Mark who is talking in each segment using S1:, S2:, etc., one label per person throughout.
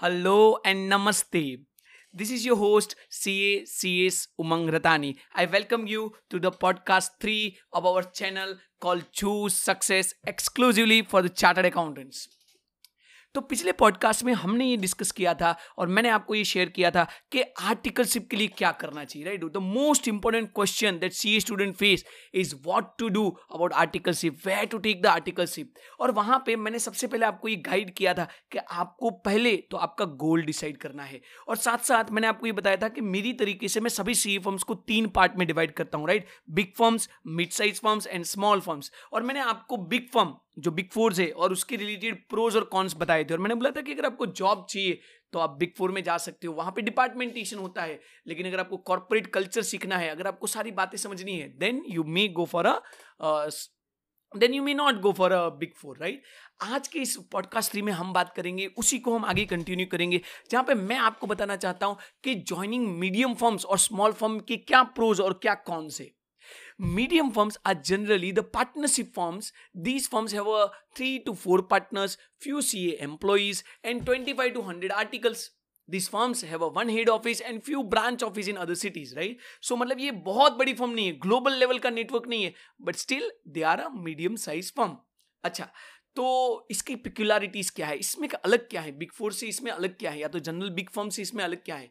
S1: Hello and namaste. This is your host CA CS Umang Ratani. I welcome you to the podcast 3 of our channel called Choose Success exclusively for the chartered accountants. तो पिछले podcast में हमने ये discuss किया था और मैंने आपको ये शेयर किया था कि आर्टिकलशिप के लिए क्या करना चाहिए right the most important question that C student face is what to do about articleship way to take the articleship और वहाँ पे मैंने सबसे पहले आपको ये गाइड किया था कि आपको पहले तो आपका गोल डिसाइड करना है। और साथ साथ मैंने आपको ये बताया था कि मेरी तरीके से मैं सभी सी फर्म्स को तीन पार्ट में डिवाइड करता हूँ right big firms mid size firms and small firms और मैंने आपको बिग फर्म जो बिग फोर्स है और उसके रिलेटेड प्रोज और कॉन्स बताए थे। और मैंने बोला था कि अगर आपको जॉब चाहिए तो आप बिग फोर में जा सकते हो। वहाँ पे डिपार्टमेंटेशन होता है, लेकिन अगर आपको कॉर्पोरेट कल्चर सीखना है, अगर आपको सारी बातें समझनी है then you may go for a then you may not go for a big four right आज के इस पॉडकास्ट थ्री में हम बात करेंगे, उसी को हम आगे कंटिन्यू करेंगे, जहाँ पे मैं आपको बताना चाहता हूँ कि ज्वाइनिंग मीडियम फॉर्म्स और स्मॉल फॉर्म के क्या प्रोज और क्या कॉन्स है। Medium firms are generally the partnership firms. These firms have a 3 to 4 partners, few CA employees, and 25 to 100 articles. These firms have a one head office and few branch office in other cities, right? So मतलब ये बहुत बड़ी firm नहीं है global level का network नहीं है but still they are a medium size firm अच्छा तो इसकी पिक्युलरिटीज क्या है इसमें का अलग क्या है बिग फोर से इसमें अलग क्या है या तो जनरल बिग फर्म से इसमें अलग क्या है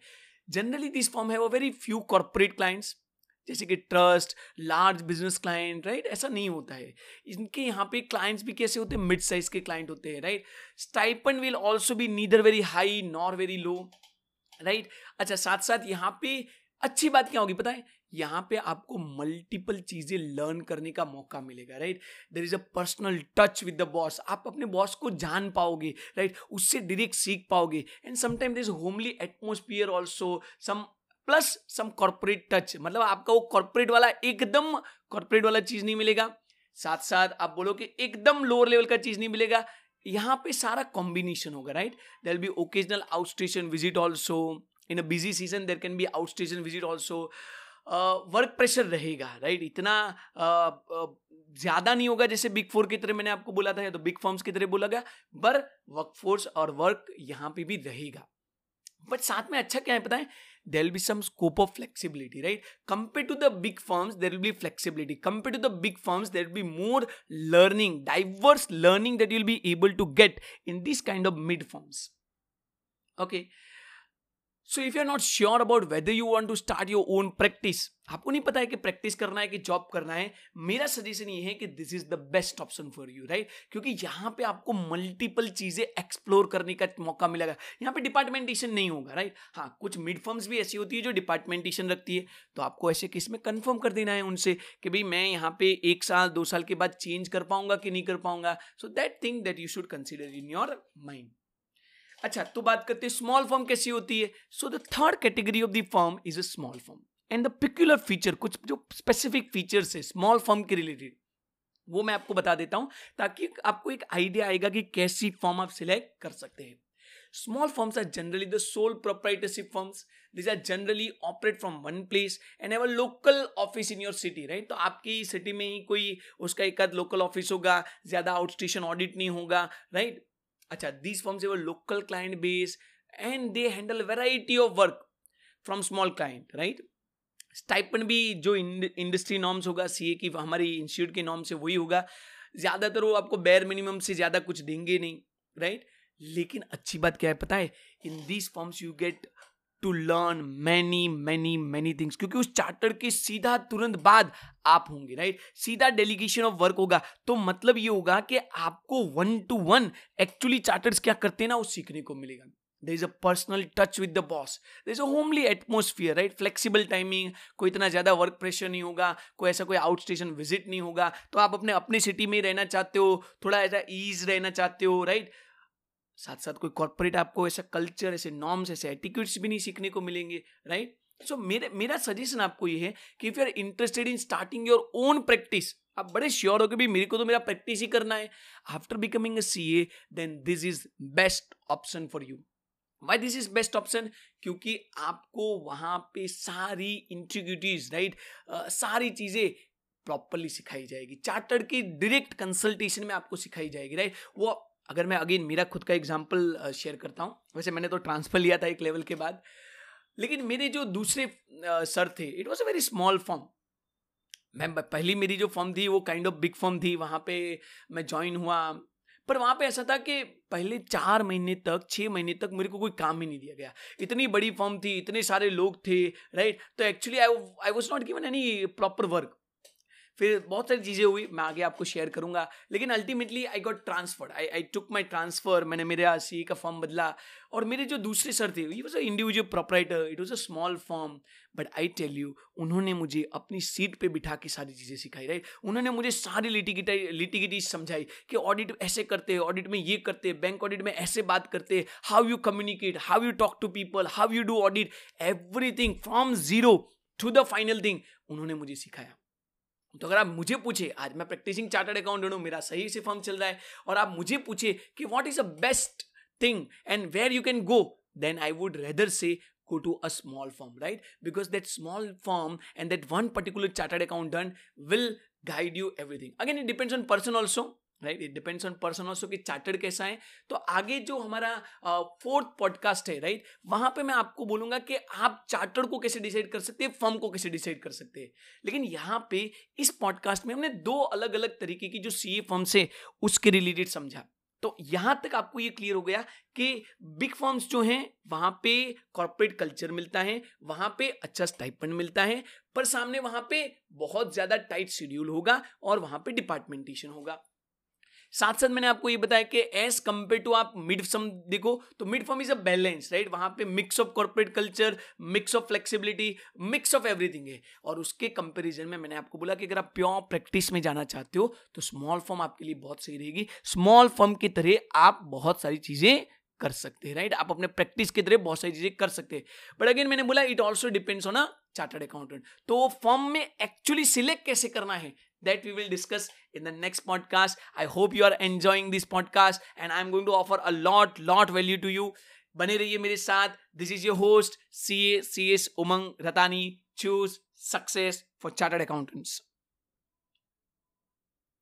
S1: generally this firm have a very few corporate clients जैसे कि trust, large business client, right? ऐसा नहीं होता है। इनके यहाँ पे क्लाइंट्स भी कैसे होते हैं? मिड साइज़ के क्लाइंट होते हैं, right? Stipend will also be neither very high nor very low, right? अच्छा साथ साथ यहाँ पे अच्छी बात क्या होगी है? यहाँ पे आपको मल्टीपल चीज़ें लर्न करने का मौका मिलेगा, right? There is a personal touch with the boss. आप अपने बॉस को जान पाओगे, राइट? उससे डायरेक्ट सीख पाओगे। And sometime this homely atmosphere also some plus some corporate touch मतलब आपका वो कॉर्पोरेट वाला एकदम कॉर्पोरेट वाला चीज़ नहीं मिलेगा। साथ साथ आप बोलो कि एकदम लोअर लेवल का चीज़ नहीं मिलेगा। यहाँ पे सारा कॉम्बिनेशन होगा right there be occasional out station visit also in a busy season there can be out station visit also work pressure रहेगा राइट इतना uh, uh, ज़्यादा नहीं होगा जैसे बिग फोर की तरह मैंने आपको बोला था या तो बिग फर्म्स की तरह बोला गया पर वर्क फोर्स और वर्क यहाँ पे भी रहेगा। बट साथ में अच्छा क्या है पता है? There will be some scope of flexibility right compare to the big firms there will be flexibility compare to the big firms there will be more learning diverse learning that you'll be able to get in this kind of mid firms okay. So if you are not sure about whether you want to start your own practice आपको नहीं पता है कि practice करना है कि job करना है, मेरा सजेशन ये है कि this is the best option for you right क्योंकि यहाँ पे आपको मल्टीपल चीज़ें एक्सप्लोर करने का मौका मिलेगा। यहाँ पे डिपार्टमेंटेशन नहीं होगा राइट हाँ कुछ मिड फर्म्स भी ऐसी होती है जो डिपार्टमेंटेशन रखती है। तो आपको ऐसे किसमें कन्फर्म कर देना है उनसे कि भाई मैं यहाँ पे एक साल, दो साल के बाद चेंज कर पाऊँगा कि नहीं कर पाऊँगा। So that thing that you should consider in your mind अच्छा तो बात करते हैं स्मॉल फॉर्म कैसी होती है? So the third category of the firm is a small firm and the peculiar feature कुछ जो स्पेसिफिक फीचर्स है स्मॉल फॉर्म के रिलेटेड वो मैं आपको बता देता हूँ, ताकि आपको एक आइडिया आएगा कि कैसी फॉर्म आप सिलेक्ट कर सकते हैं। Small firms are generally the sole proprietorship firms this are generally operate from one place and a local office in your city right तो आपकी सिटी में ही कोई उसका एक आध लोकल ऑफ़िस होगा, ज़्यादा आउट स्टेशन ऑडिट नहीं होगा राइट अच्छा these firms have a local client base and they handle of work from small client, right? Stipend भी जो इंडस्ट्री नॉर्म्स होगा सी ए की, हमारी इंस्टीट्यूट के नॉर्म से वही होगा। ज़्यादातर वो आपको बेयर मिनिमम से ज़्यादा कुछ देंगे नहीं राइट लेकिन अच्छी बात क्या है, पता है? In these firms you get to learn many many many things क्योंकि उस चार्टर के सीधा तुरंत बाद आप होंगे राइट सीधा डेलीगेशन ऑफ़ वर्क होगा। तो मतलब ये होगा कि आपको one to one actually charters क्या करते हैं ना, वो सीखने को मिलेगा। Is a personal touch with the boss there is a homely atmosphere right flexible timing कोई इतना ज़्यादा वर्क प्रेशर नहीं होगा, कोई ऐसा कोई आउट स्टेशन विज़िट नहीं होगा। तो आप अपने, अपनी सिटी में रहना चाहते हो, थोड़ा ऐसा ईज रहना चाहते हो राइट साथ साथ कोई कॉर्पोरेट आपको ऐसा कल्चर ऐसे नॉर्म्स ऐसे एटिक्यूट्स भी नहीं सीखने को मिलेंगे राइट सो so, मेरे मेरा सजेशन आपको ये है कि if you are interested in starting your own practice आप बड़े श्योर हो कि भाई मेरे को तो मेरा प्रैक्टिस ही करना है। After becoming a C A then this is best option for you why this is best option क्योंकि आपको वहाँ पे सारी इंटीग्रिटीज राइट uh, सारी चीज़ें प्रॉपरली सिखाई जाएगी। चार्टर्ड की डायरेक्ट कंसल्टेशन में आपको सिखाई जाएगी राइट वो अगर मैं अगेन मेरा खुद का एग्ज़ाम्पल शेयर करता हूँ। वैसे मैंने तो ट्रांसफ़र लिया था एक लेवल के बाद। लेकिन मेरे जो दूसरे सर थे it was a very small firm मैं पहली मेरी जो फॉर्म थी, वो काइंड ऑफ़ बिग फॉर्म थी। वहाँ पे मैं ज्वाइन हुआ। पर वहाँ पे ऐसा था कि पहले चार महीने तक छः महीने तक मेरे को कोई काम ही नहीं दिया गया। इतनी बड़ी फॉर्म थी, इतने सारे लोग थे राइट तो actually I I was not given any proper work फिर बहुत सारी चीज़ें हुई, मैं आगे आपको शेयर करूँगा। लेकिन ultimately I got transferred I I took my transfer मैंने मेरे सी का फॉर्म बदला। और मेरे जो दूसरे सर थे ये was a individual proprietor it was a small firm but I tell you उन्होंने मुझे अपनी सीट पे बिठा के सारी चीज़ें सिखाई राइट उन्होंने मुझे सारी लिटिगिटाई लिटिगिटी समझाई कि ऑडिट ऐसे करते हैं ऑडिट में ये करते हैं बैंक ऑडिट में ऐसे बात करते हैं how you communicate how you talk to people how you do audit everything from zero to the final thing उन्होंने मुझे सिखाया। तो अगर आप मुझे पूछे आज मैं प्रैक्टिसिंग चार्टर्ड अकाउंटेंट हूँ मेरा सही से फॉर्म चल रहा है और आप मुझे पूछे कि what is a best thing and where you can go then I would rather say go to a small firm, right? Because that small firm and that one particular chartered accountant will guide you everything. Again, it depends on person also. Right it depends on person also कि chartered कैसा है। तो आगे जो हमारा fourth podcast है right right? वहाँ पे मैं आपको बोलूँगा कि आप चार्टर्ड को कैसे डिसाइड कर सकते हैं फर्म को कैसे डिसाइड कर सकते हैं। लेकिन यहाँ पे इस पॉडकास्ट में हमने दो अलग अलग तरीके की जो सी फर्म से उसके रिलेटेड समझा। तो यहाँ तक आपको ये क्लियर हो गया कि बिग फॉर्म्स जो हैं, वहाँ पे कॉर्पोरेट कल्चर मिलता है, वहाँ पे अच्छा स्टाइपन मिलता है, पर सामने वहाँ पे बहुत ज़्यादा टाइट शेड्यूल होगा और वहाँ पे डिपार्टमेंटेशन होगा। साथ साथ मैंने आपको ये बताया कि एज कंपेयर टू आप मिड फर्म देखो तो mid firm is a balance right वहाँ पे mix of corporate culture mix of flexibility mix of everything है। और उसके कंपैरिजन में मैंने आपको बोला कि अगर आप प्योर प्रैक्टिस में जाना चाहते हो तो स्मॉल फर्म आपके लिए बहुत सही रहेगी। स्मॉल फर्म की तरह आप बहुत सारी चीज़ें कर सकते हैं राइट आप अपने प्रैक्टिस की तरह बहुत सारी चीज़ें कर सकते हैं। बट अगेन मैंने बोला it also depends on a chartered accountant तो फर्म में एक्चुअली सिलेक्ट कैसे करना है, that we will discuss in the next podcast. I hope you are enjoying this podcast and I'm going to offer a lot, lot value to you. बने रहिए मेरे साथ this is your host C A C S Umang Ratani choose success for chartered accountants